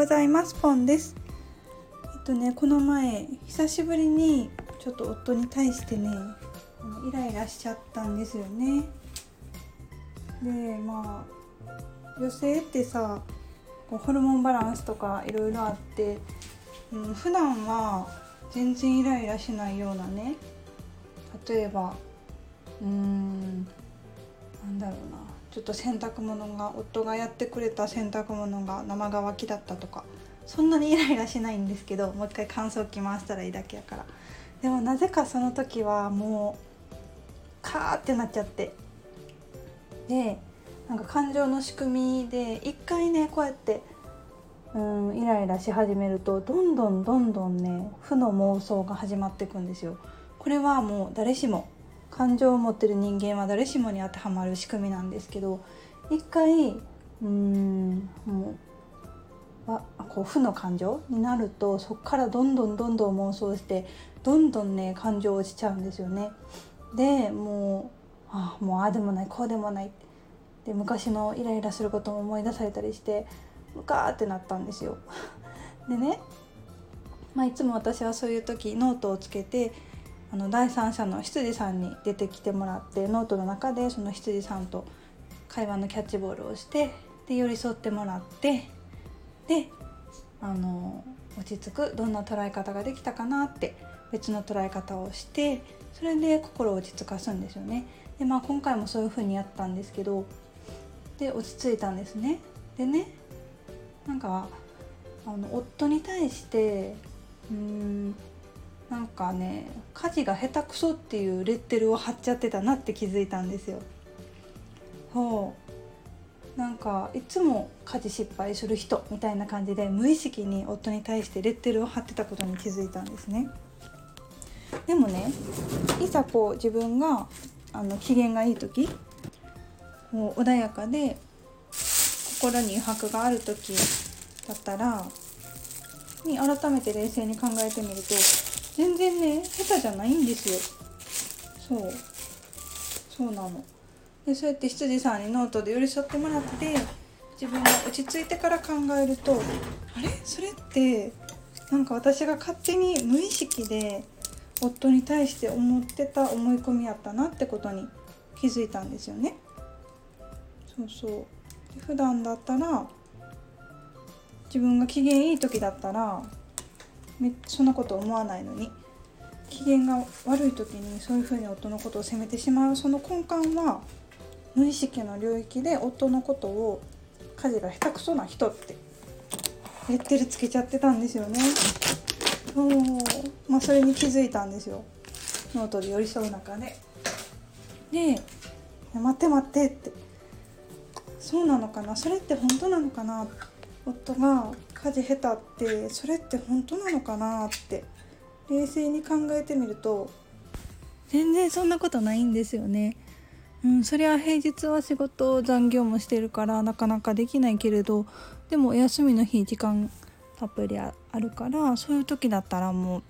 ございます。ポンです。えっとねこの前久しぶりにちょっと夫に対してねイライラしちゃったんですよね。でまあ女性ってさホルモンバランスとかいろいろあって、うん、普段は全然イライラしないようなね例えばうーんなんだろうな。ちょっと洗濯物が夫がやってくれた洗濯物が生乾きだったとかそんなにイライラしないんですけどもう一回乾燥機回したらいいだけやからでもなぜかその時はもうカーってなっちゃってでなんか感情の仕組みで一回ねこうやってうんイライラし始めるとどんどんどんどんね負の妄想が始まっていくんですよ。これはもう誰しも感情を持ってる人間は誰しもに当てはまる仕組みなんですけど一回うんもうあこう負の感情になるとそこからどんどんどんどん妄想してどんどんね感情落ちちゃうんですよね。でもうあもうああでもないこうでもないで昔のイライラすることも思い出されたりしてムカーってなったんですよ。でね、まあ、いつも私はそういう時ノートをつけてあの第三者の羊さんに出てきてもらってノートの中でその羊さんと会話のキャッチボールをしてで寄り添ってもらってであの落ち着くどんな捉え方ができたかなって別の捉え方をしてそれで心を落ち着かすんですよね。でまあ今回もそういう風にやったんですけどで落ち着いたんですね。でねなんかあの夫に対してうんなんかね家事が下手くそっていうレッテルを貼っちゃってたなって気づいたんですよ。そうなんかいつも家事失敗する人みたいな感じで無意識に夫に対してレッテルを貼ってたことに気づいたんですね。でもねいざこう自分があの機嫌がいい時もう穏やかで心に余白がある時だったらに改めて冷静に考えてみると全然ね下手じゃないんですよ。そう。そうなの。でそうやって羊さんにノートで寄り添ってもらって自分が落ち着いてから考えるとあれ？それってなんか私が勝手に無意識で夫に対して思ってた思い込みやったなってことに気づいたんですよね。そうそう。普段だったら自分が機嫌いい時だったらめそんなこと思わないのに。機嫌が悪い時にそういうふうに夫のことを責めてしまうその根幹は無意識の領域で夫のことを家事が下手くそな人ってレッテルつけちゃってたんですよね。まあ、それに気づいたんですよ。ノートで寄り添う中で。で「待って待って」って「そうなのかな。それって本当なのかな」夫が家事下手ってそれって本当なのかなって冷静に考えてみると全然そんなことないんですよね。うん、そりゃ平日は仕事残業もしてるからなかなかできないけれどでもお休みの日時間たっぷりあるからそういう時だったらもう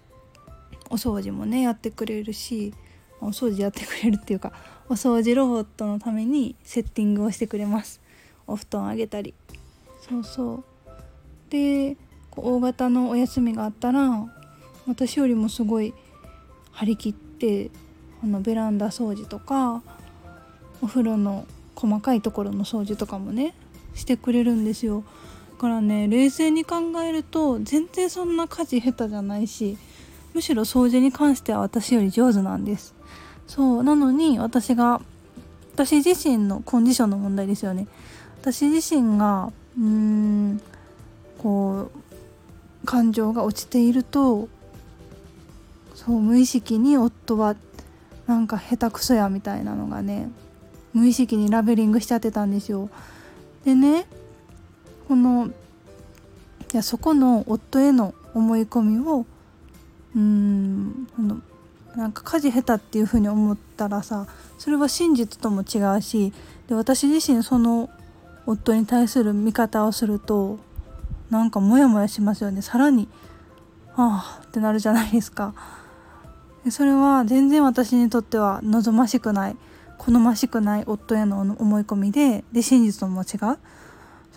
お掃除もねやってくれるしお掃除やってくれるっていうかお掃除ロボットのためにセッティングをしてくれますお布団あげたりそうそう。で大型のお休みがあったら私よりもすごい張り切ってあのベランダ掃除とかお風呂の細かいところの掃除とかもねしてくれるんですよ。だからね冷静に考えると全然そんな家事下手じゃないしむしろ掃除に関しては私より上手なんです。そうなのに私が私自身のコンディションの問題ですよね。私自身がうーんこう感情が落ちているとそう無意識に夫はなんか下手くそやみたいなのがね無意識にラベリングしちゃってたんですよ。でねこのいやそこの夫への思い込みをうーんのなんか家事下手っていう風に思ったらさそれは真実とも違うしで私自身その夫に対する見方をするとなんかモヤモヤしますよねさらにああってなるじゃないですかそれは全然私にとっては望ましくない好ましくない夫への思い込みでで真実とも違う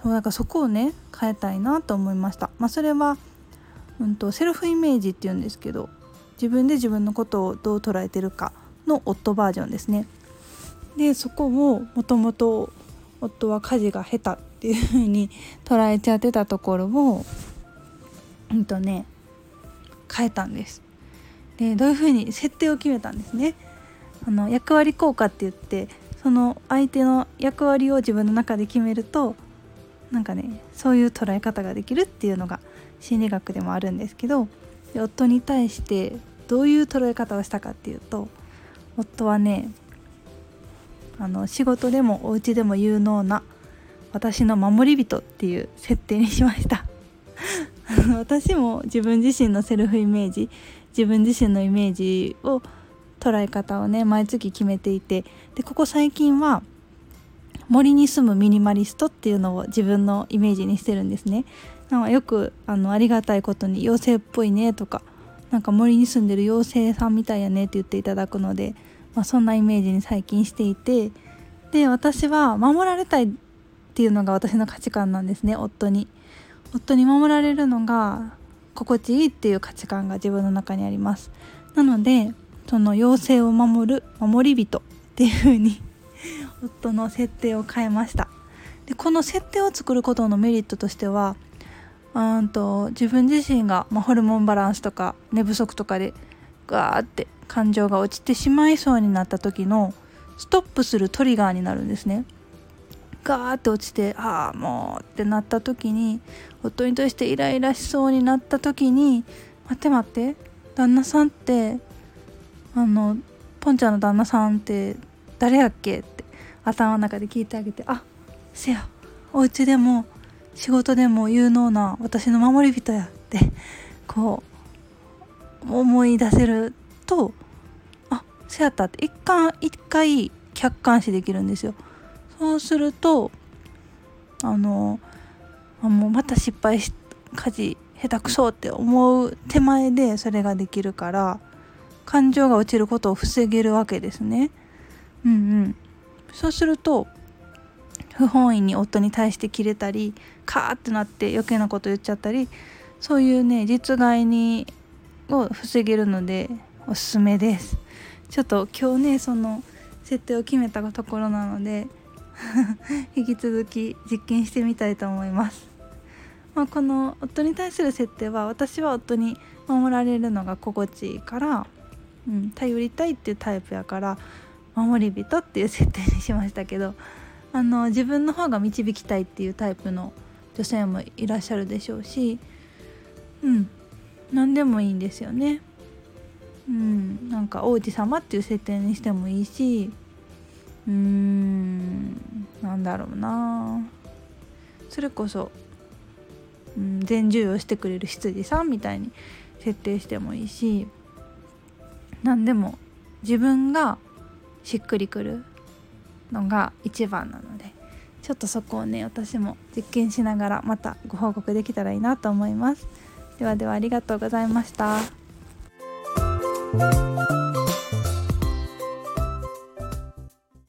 そうだからそこをね変えたいなと思いました。まあ、それは、うんと、セルフイメージっていうんですけど自分で自分のことをどう捉えてるかの夫バージョンですね。でそこをもともと夫は家事が下手っていう風に捉えちゃってたところをうんとね変えたんです。でどういう風に設定を決めたんですね。あの役割効果って言ってその相手の役割を自分の中で決めるとなんかねそういう捉え方ができるっていうのが心理学でもあるんですけど夫に対してどういう捉え方をしたかっていうと夫はねあの仕事でもお家でも有能な私の守り人っていう設定にしました 私も自分自身のセルフイメージ自分自身のイメージを捉え方をね毎月決めていてでここ最近は森に住むミニマリストっていうのを自分のイメージにしてるんですね。なんかよくあのありがたいことに妖精っぽいねとかなんか森に住んでる妖精さんみたいやねって言っていただくので、まあ、そんなイメージに最近していてで私は守られたいっていうのが私の価値観なんですね夫に。夫に守られるのが心地いいっていう価値観が自分の中にあります。なのでその妖精を守る守り人っていう風に夫の設定を変えましたでこの設定を作ることのメリットとしてはうんと自分自身が、まあ、ホルモンバランスとか寝不足とかでガーって感情が落ちてしまいそうになった時のストップするトリガーになるんですね。ガーって落ちてああもうってなった時に夫に対してイライラしそうになった時に待って待って旦那さんってあのポンちゃんの旦那さんって誰やっけ？って頭の中で聞いてあげてあせやお家でも仕事でも有能な私の守り人やってこう思い出せるとあせやったって一回一回客観視できるんですよそうするとあのあもうまた失敗し家事下手くそって思う手前でそれができるから感情が落ちることを防げるわけですね。うんうん、そうすると不本意に夫に対してキレたりカーってなって余計なこと言っちゃったりそういうね実害にを防げるのでおすすめですちょっと今日ねその設定を決めたところなので 引き続き実験してみたいと思います、まあ、この夫に対する設定は私は夫に守られるのが心地いいからうん、頼りたいっていうタイプやから守り人っていう設定にしましたけどあの自分の方が導きたいっていうタイプの女性もいらっしゃるでしょうしうん何でもいいんですよね。うん、なんか王子様っていう設定にしてもいいしうーんなんだろうな。それこそ、うん、全授与してくれる羊さんみたいに設定してもいいし何でも自分がしっくりくるのが一番なのでちょっとそこをね私も実験しながらまたご報告できたらいいなと思います。ではではありがとうございました。you